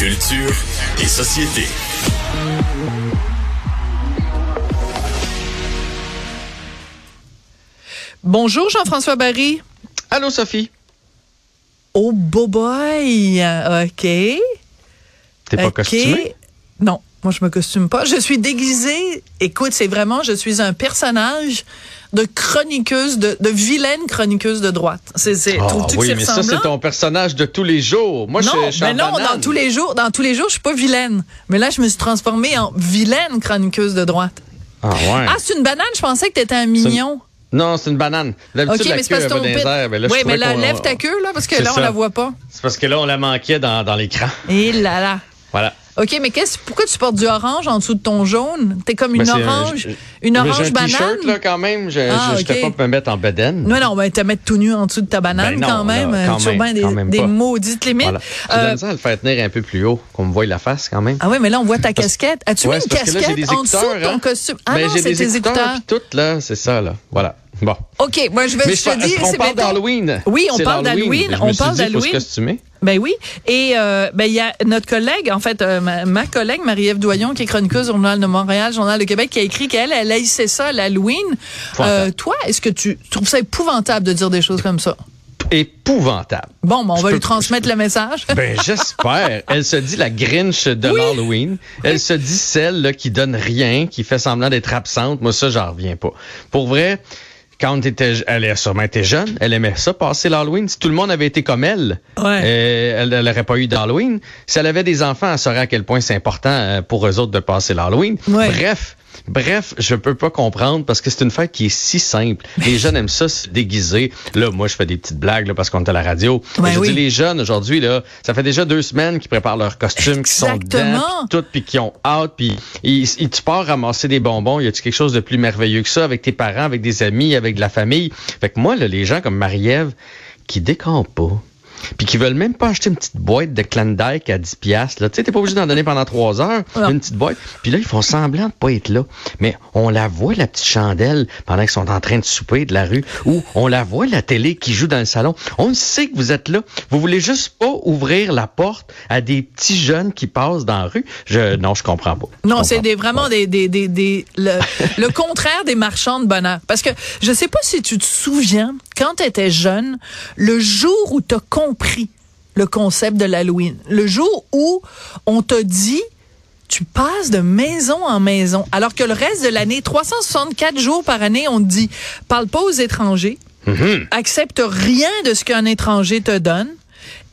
Culture et société. Bonjour Jean-François Barry. Allô, Sophie. Oh, boy. OK. T'es pas OK. costumée? Non, moi, je me costume pas. Je suis déguisée. Écoute, c'est vraiment, je suis un personnage de chroniqueuse, de, de vilaine chroniqueuse de droite. C'est, c'est, trouves-tu que oui, c'est mais ça, c'est ton personnage de tous les jours. Moi, non, je, je suis mais non, banane. dans tous les jours, dans tous les jours, je suis pas vilaine. Mais là, je me suis transformée en vilaine chroniqueuse de droite. Ah, ouais. Ah, c'est une banane. Je pensais que t'étais un mignon. Non, c'est une banane. D'habitude, la mais c'est queue parce elle que va ton dans les pit- airs. Mais là, je oui, mais là, lève ta queue, là, parce que C'est là, on ça. la voit pas. C'est parce que là, on la manquait dans, dans l'écran. Et là là. Voilà. OK, mais qu'est-ce, pourquoi tu portes du orange en dessous de ton jaune? T'es comme une Ben, un- orange, je- une orange un banane? t-shirt, là, quand même. Je Ah, je- j'étais OK. pas pour me mettre en bedaine. Non, non, ben, te mettre tout nu en dessous de ta banane Ben non, quand même. là, euh, quand toujours même, des, quand même des maudites limites. Voilà. J'ai de Euh, le faire tenir un peu plus haut, qu'on me voie la face quand même. ah oui, mais là, on voit ta casquette. As-tu Ouais, mis une là, casquette des en dessous de ton hein. costume? Ah Ben, non, j'ai c'est tes écouteurs, écouteurs. tout, là, c'est ça, là. Voilà. Bon. OK, moi, je vais je te dis. on parle d'Halloween. Oui, on parle d'Halloween. On parle d'Halloween. Ben oui. Et euh, ben il y a notre collègue, en fait, euh, ma, ma collègue Marie-Ève Doyon, qui est chroniqueuse au Journal de Montréal, Journal de Québec, qui a écrit qu'elle, elle haïssait ça, l'Halloween. Euh, toi, est-ce que tu trouves ça épouvantable de dire des choses comme ça? Épouvantable. Bon, ben, on Je va peux- lui transmettre le message. Ben, j'espère. Elle se dit la Grinch de l'Halloween. Elle se dit celle là, qui donne rien, qui fait semblant d'être absente. Moi, ça, j'en reviens pas. Pour vrai, quand était, elle a sûrement été jeune, elle aimait ça, passer l'Halloween. Si tout le monde avait été comme elle, Ouais. euh, elle n'aurait pas eu d'Halloween. Si elle avait des enfants, elle saurait à quel point c'est important euh, pour eux autres de passer l'Halloween. Ouais. Bref. Bref, je peux pas comprendre parce que c'est une fête qui est si simple. Les jeunes aiment ça se déguiser. Là, moi, je fais des petites blagues là, parce qu'on est à la radio. Ben Mais je oui. dis, les jeunes aujourd'hui, là, ça fait déjà deux semaines qu'ils préparent leurs costumes, qui sont dedans, tout, puis qui ont hâte, puis tu pars ramasser des bonbons. Y a-tu quelque chose de plus merveilleux que ça avec tes parents, avec des amis, avec de la famille? Fait que moi, là, les gens comme Marie-Ève, qui décampent pas, puis qui veulent même pas acheter une petite boîte de Klondike à 10 piastres. là. Tu sais, t'es pas obligé d'en donner pendant trois heures, une petite boîte. Puis là, ils font semblant de pas être là. Mais on la voit, la petite chandelle, pendant qu'ils sont en train de souper de la rue, ou on la voit, la télé qui joue dans le salon. On sait que vous êtes là. Vous voulez juste pas ouvrir la porte à des petits jeunes qui passent dans la rue. Je, non, je comprends pas. Je Non, c'est vraiment des, des, des, des- le, le contraire des marchands de bonheur. Parce que je sais pas si tu te souviens, quand tu étais jeune, le jour où tu as compris le concept de l'Halloween, le jour où on t'a dit tu passes de maison en maison, alors que le reste de l'année, 364 jours par année, on te dit parle pas aux étrangers, Mhm. accepte rien de ce qu'un étranger te donne.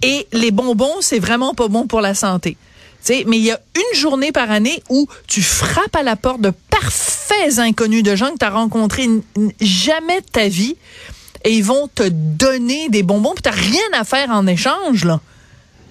Et les bonbons, c'est vraiment pas bon pour la santé. Tu sais, mais il y a une journée par année où tu frappes à la porte de parfaits inconnus, de gens que tu as rencontrés jamais de ta vie, et ils vont te donner des bonbons, puis tu rien à faire en échange. Là.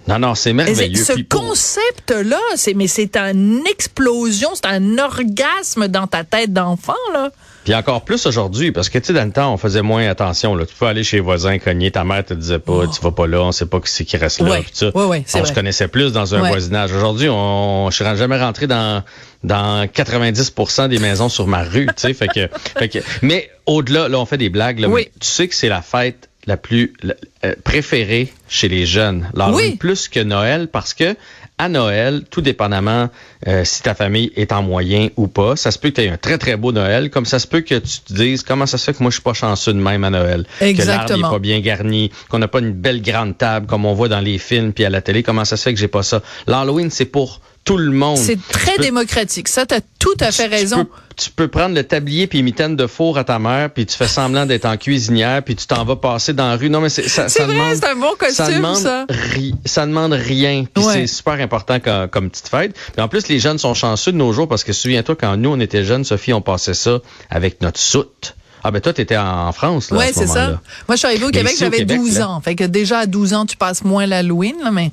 Non, non, c'est merveilleux. ce concept-là, c'est mais c'est une explosion, c'est un orgasme dans ta tête d'enfant. là. Puis encore plus aujourd'hui, parce que tu sais, dans le temps, on faisait moins attention. Là. Tu peux aller chez les voisins, cogner, ta mère te disait pas, tu vas pas là, on sait pas qui c'est qui reste là. Oh. Ouais. puis ça. Ouais, on vrai. se connaissait plus dans un voisinage. Aujourd'hui, on, je suis jamais rentré dans dans 90% des maisons sur ma rue. tu sais, fait que, fait que, mais au-delà, là, on fait des blagues. Là, Oui. mais tu sais que c'est la fête la plus la- euh, préférée chez les jeunes. L'Halloween, Oui. plus que Noël, parce que à Noël, tout dépendamment euh, si ta famille est en moyen ou pas, ça se peut que tu aies un très très beau Noël, comme ça se peut que tu te dises comment ça se fait que moi je suis pas chanceux de même à Noël, que l'arbre Exactement. n'est pas bien garni, qu'on n'a pas une belle grande table comme on voit dans les films puis à la télé, comment ça se fait que j'ai pas ça? L'Halloween c'est pour tout le monde. C'est très peux- démocratique. Ça, tu as tout à fait tu raison. peux- Tu peux, prendre le tablier puis mitaine de four à ta mère, puis tu fais semblant d'être en cuisinière, puis tu t'en vas passer dans la rue. Non, mais c'est, ça, C'est ça vrai, demande, c'est un bon ça costume, demande ça. ri- ça demande rien. Puis Ouais. c'est super important comme, comme petite fête. Puis en plus, les jeunes sont chanceux de nos jours parce que souviens-toi, quand nous, on était jeunes, Sophie, on passait ça avec notre soute. Ah ben toi, t'étais en France, là, Oui, ce c'est ça. Moi, je suis arrivée au Mais Québec, ici, au j'avais Québec, 12 là- ans. Fait que déjà, à 12 ans, tu passes moins l'Halloween, là, mais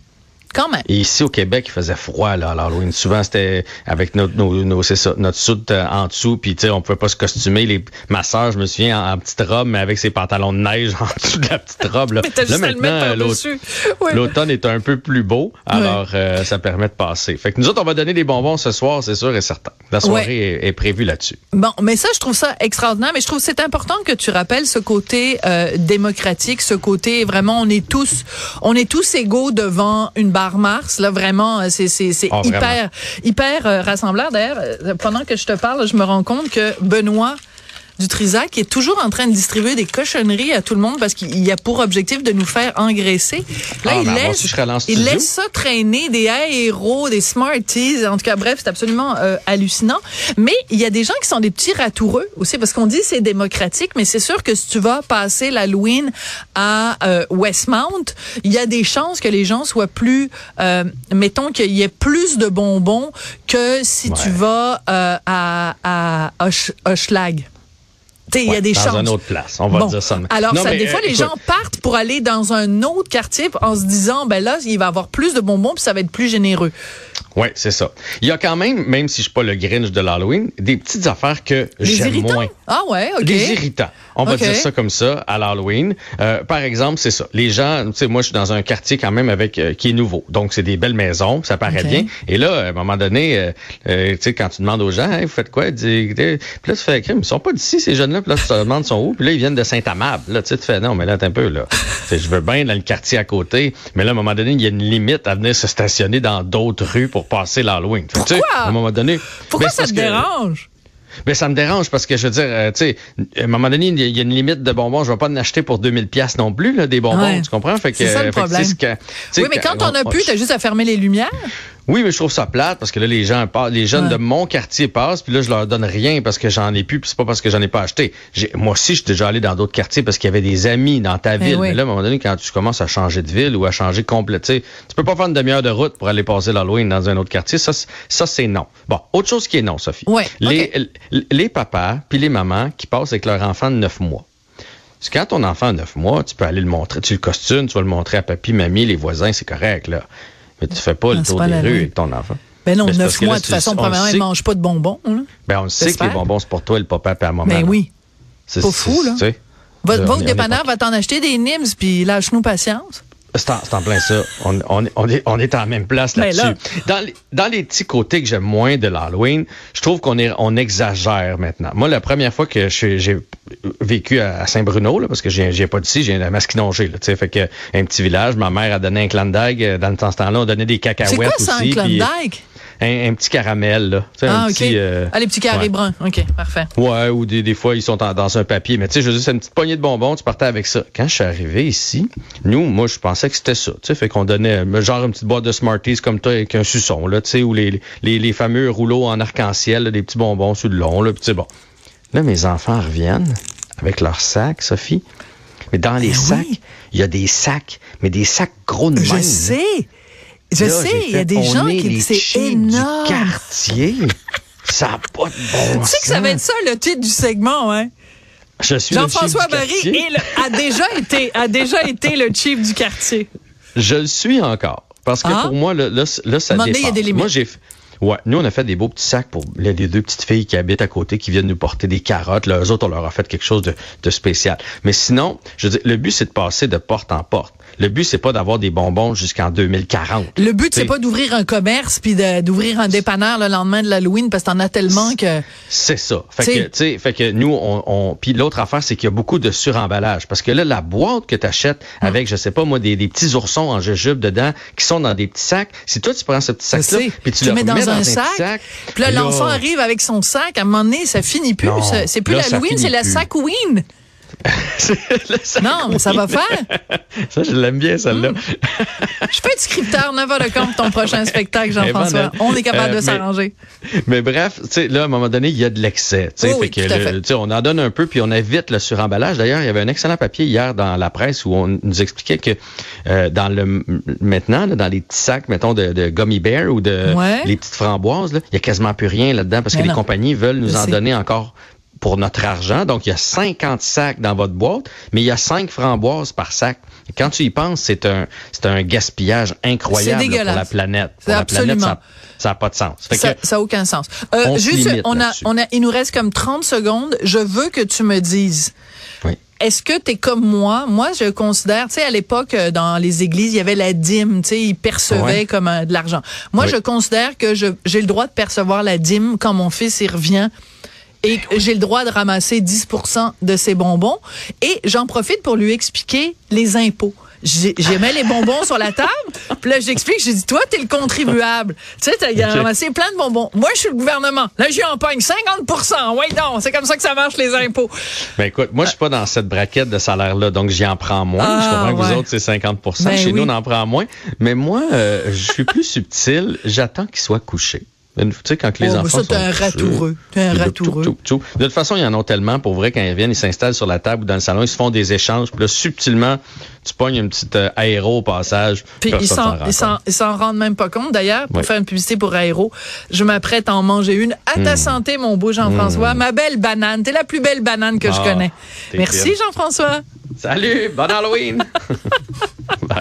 quand même. Et ici au Québec, il faisait froid là, à l'Halloween. Souvent, c'était avec notre, nos, nos- c'est ça, notre soute euh, en dessous, puis tu sais, on pouvait pas se costumer. Les, ma sœur, je me souviens, en, en petite robe, mais avec ses pantalons de neige en dessous de la petite robe. Là, Mais Là, euh, l'automne-. L'automne est un peu plus beau, alors euh, ça permet de passer. Fait que nous autres, on va donner des bonbons ce soir, c'est sûr et certain. La soirée est, est prévue là-dessus. Bon, mais ça, je trouve ça extraordinaire, mais je trouve que c'est important que tu rappelles ce côté euh, démocratique, ce côté vraiment, on est tous, on est tous égaux devant une bar Mars. Là, vraiment, euh, c'est c'est c'est Ah, hyper vraiment. hyper euh, rassembleur. D'ailleurs, euh, pendant que je te parle, je me rends compte que Benoît du Trisac est toujours en train de distribuer des cochonneries à tout le monde parce qu'il y a pour objectif de nous faire engraisser. Là, Ah, il ben, laisse, il laisse ça traîner des héros, des Smarties. En tout cas, bref, c'est absolument euh, hallucinant. Mais il y a des gens qui sont des petits ratoureux aussi parce qu'on dit c'est démocratique, mais c'est sûr que si tu vas passer l'Halloween à euh, Westmount, il y a des chances que les gens soient plus, euh, mettons qu'il y ait plus de bonbons que si tu vas euh, à, à Hoch- Hochelag. Il y a des dans chances. une autre place, on va Bon. dire ça. Alors, Non, ça, mais, des fois, euh, les écoute, gens partent pour aller dans un autre quartier en se disant, ben là, il va y avoir plus de bonbons puis ça va être plus généreux. Oui, c'est ça. Il y a quand même, même si je suis pas le Grinch de l'Halloween, des petites affaires que Les j'aime moins. Ah ouais, OK. Des irritants. On va dire ça comme ça à l'Halloween. Euh, par exemple, c'est ça. Les gens, tu sais, moi, je suis dans un quartier quand même avec euh, qui est nouveau. Donc, c'est des belles maisons, ça paraît bien. Et là, à un moment donné, euh, euh, tu sais, quand tu demandes aux gens, Hey, vous faites quoi? Puis là, tu fais, crime, ils sont pas d'ici, ces jeunes-là. Puis là, tu te demandes, sont où? Puis là, ils viennent de Saint-Amable. Là, tu sais, tu fais, non, mais là, t'es un peu, là. Tu je veux bien dans le quartier à côté. Mais là, à un moment donné, il y a une limite à venir se stationner dans d'autres rues pour passer l'Halloween. Tu Pourquoi? À un moment donné. Pourquoi ben, ça te dérange? mais ça me dérange parce que je veux dire, euh, tu sais, à un moment donné, il y a- il y a une limite de bonbons. Je vais pas en acheter pour 2000 pièces non plus, là, des bonbons. Ouais. Tu comprends? Fait que, C'est ça, le tu problème. que- tu Oui, mais quand on a on- pu, t'as juste à fermer les lumières. Oui, mais je trouve ça plate parce que là, les gens passent, les jeunes Ouais. de mon quartier passent, puis là, je leur donne rien parce que j'en ai plus, puis c'est pas parce que j'en ai pas acheté. Moi aussi, je suis déjà allé dans d'autres quartiers parce qu'il y avait des amis dans ta Eh ville. oui. Mais là, à un moment donné, quand tu commences à changer de ville ou à changer complètement, tu peux pas faire une demi-heure de route pour aller passer l'Halloween dans un autre quartier. Ça, c'est- ça c'est non. Bon, autre chose qui est non, Sophie. Ouais, Les, papas puis les mamans qui passent avec leur enfant de 9 mois. Quand ton enfant a 9 mois, tu peux aller le montrer, tu le costumes, tu vas le montrer à papy, mamie, les voisins, c'est correct, là. Mais tu fais pas Ah, le c'est tour des rues rue. avec ton enfant. Ben non, neuf mois, là, de toute façon, on premièrement, sait- ils mangent pas de bonbons. là. Ben, on le sait que les bonbons, c'est pour toi et le papa et la maman. Ben oui. C'est pas fou, là. Va, va au dépanneur, va t'en acheter des Nims, puis lâche-nous patience. C'est en, plein ça. On, on, est- on, est, on est en même place Mais là-dessus. là- Dans, les, dans les petits côtés que j'aime moins de l'Halloween, je trouve qu'on est, on exagère maintenant. Moi, la première fois que j'ai vécu à Saint-Bruno, là, parce que j'ai j'ai pas d'ici, j'ai un Masquinongé, là, tu sais, fait que un petit village, ma mère a donné un clandag, euh, dans ce temps-là, on donnait des C'est cacahuètes quoi ça, un aussi. puis Klondike? un, un petit caramel, là. Ah, un petit, euh, ah, les petits carrés ouais. bruns. OK, parfait. Ouais, ou des, des fois, ils sont en- dans un papier. Mais tu sais, je veux dire, c'est une petite poignée de bonbons, tu partais avec ça. Quand je suis arrivé ici, nous, moi, je pensais que c'était ça. Tu sais, fait qu'on donnait euh, genre une petite boîte de Smarties comme toi avec un suçon, là, tu sais, ou les, les, les fameux rouleaux en arc-en-ciel, là, des petits bonbons sur le long, là, puis tu sais, bon. Là, mes enfants reviennent avec leurs sacs, Sophie. Mais dans les Ben sacs, oui. il y a des sacs, mais des sacs gros de même. Je sais. Je Là, sais, il y a des gens qui les c'est énorme. du quartier. Ça n'a pas de bon Tu sais que ça va être ça le titre du segment, hein? Je suis le Jean-François Barry a déjà été a déjà été le chief du quartier. Je le suis encore. Parce que Ah. pour moi, là, là, là, ça a dépasse. des limites. Moi, j'ai... Ouais, nous, on a fait des beaux petits sacs pour les, deux petites filles qui habitent à côté, qui viennent nous porter des carottes. Là, eux autres, on leur a fait quelque chose de, de spécial. Mais sinon, je veux dire, le but, c'est de passer de porte en porte. Le but, c'est pas d'avoir des bonbons jusqu'en 2040. Le but c'est T'sais, pas d'ouvrir un commerce puis d'ouvrir un dépanneur le lendemain de l'Halloween parce que t'en as tellement que C'est ça. Fait T'sais- que, tu sais, fait que nous, on, on puis l'autre affaire, c'est qu'il y a beaucoup de suremballage. Parce que là, la boîte que tu achètes Ah. avec, je sais pas moi, des, des petits oursons en jujube dedans, qui sont dans des petits sacs, si toi, tu prends ce petit sac-là, puis tu, Tu le mets dans un sac, sac, Puis là, l'enfant arrive avec son sac. À un moment donné, ça finit plus. C'est plus l'Halloween, c'est la sac- Non, mais ça va faire. Ça, je l'aime bien, celle-là. Hmm. Je peux être scripteur 9h de ton prochain spectacle, Jean-François. Eh ben, On est capable euh, de mais- s'arranger. Mais bref, tu sais, là, à un moment donné, il y a de l'excès. tu sais, Oui, oui, on en donne un peu, puis on évite le suremballage. D'ailleurs, il y avait un excellent papier hier dans la presse où on nous expliquait que euh, dans le maintenant, là, dans les petits sacs, mettons, de, de gummy bear ou de Ouais. les petites framboises, il y a quasiment plus rien là-dedans parce Mais que non. les compagnies veulent nous Je en sais. donner encore pour notre argent. Donc, il y a 50 sacs dans votre boîte, mais il y a 5 framboises par sac. Quand tu y penses, c'est un, c'est un gaspillage incroyable pour la planète. Pour C'est la planète, absolument. ça n'a pas de sens. Fait Ça n'a aucun sens. Euh, on juste, on a, on a, il nous reste comme 30 secondes. Je veux que tu me dises. Oui. Est-ce que tu es comme moi? Moi, je considère, tu sais, à l'époque, euh, dans les églises, il y avait la dîme, tu sais, ils percevaient Ouais. comme euh, de l'argent. Moi, Oui. je considère que je- j'ai le droit de percevoir la dîme quand mon fils y revient et j'ai le droit de ramasser 10% de ses bonbons. Et j'en profite pour lui expliquer les impôts. j'ai j'ai mis les bonbons sur la table. Puis là, j'explique, j'ai dit, toi, t'es le contribuable. Tu sais, t'as ramassé plein de bonbons. Moi, je suis le gouvernement. Là, j'y empoigne 50% Ouais, donc, c'est comme ça que ça marche, les impôts. Ben écoute, moi, je suis pas dans cette braquette de salaire-là, donc j'y en prends moins. je comprends que vous Ah, ouais. autres, c'est 50% Ben Chez oui. nous, on en prend moins. Mais moi, euh, je suis plus subtil. J'attends qu'ils soient couchés. Tu sais, quand que les Oh, enfants ça, t'es un ratoureux. T'es un ratoureux. tout, tout, tout. De toute façon, il y en a tellement. Pour vrai, quand ils reviennent, ils s'installent sur la table ou dans le salon, ils se font des échanges. Puis là, subtilement, tu pognes une petite euh, aéro au passage. Puis ils s'en, ils, s'en, ils rendent même pas compte. D'ailleurs, pour Ouais. faire une publicité pour Aéro, je m'apprête à en manger une. À Hmm. ta santé, mon beau Jean-François. Ma belle banane. T'es la plus belle banane que je Ah, connais. Merci. Jean-François. Salut! Bon Halloween!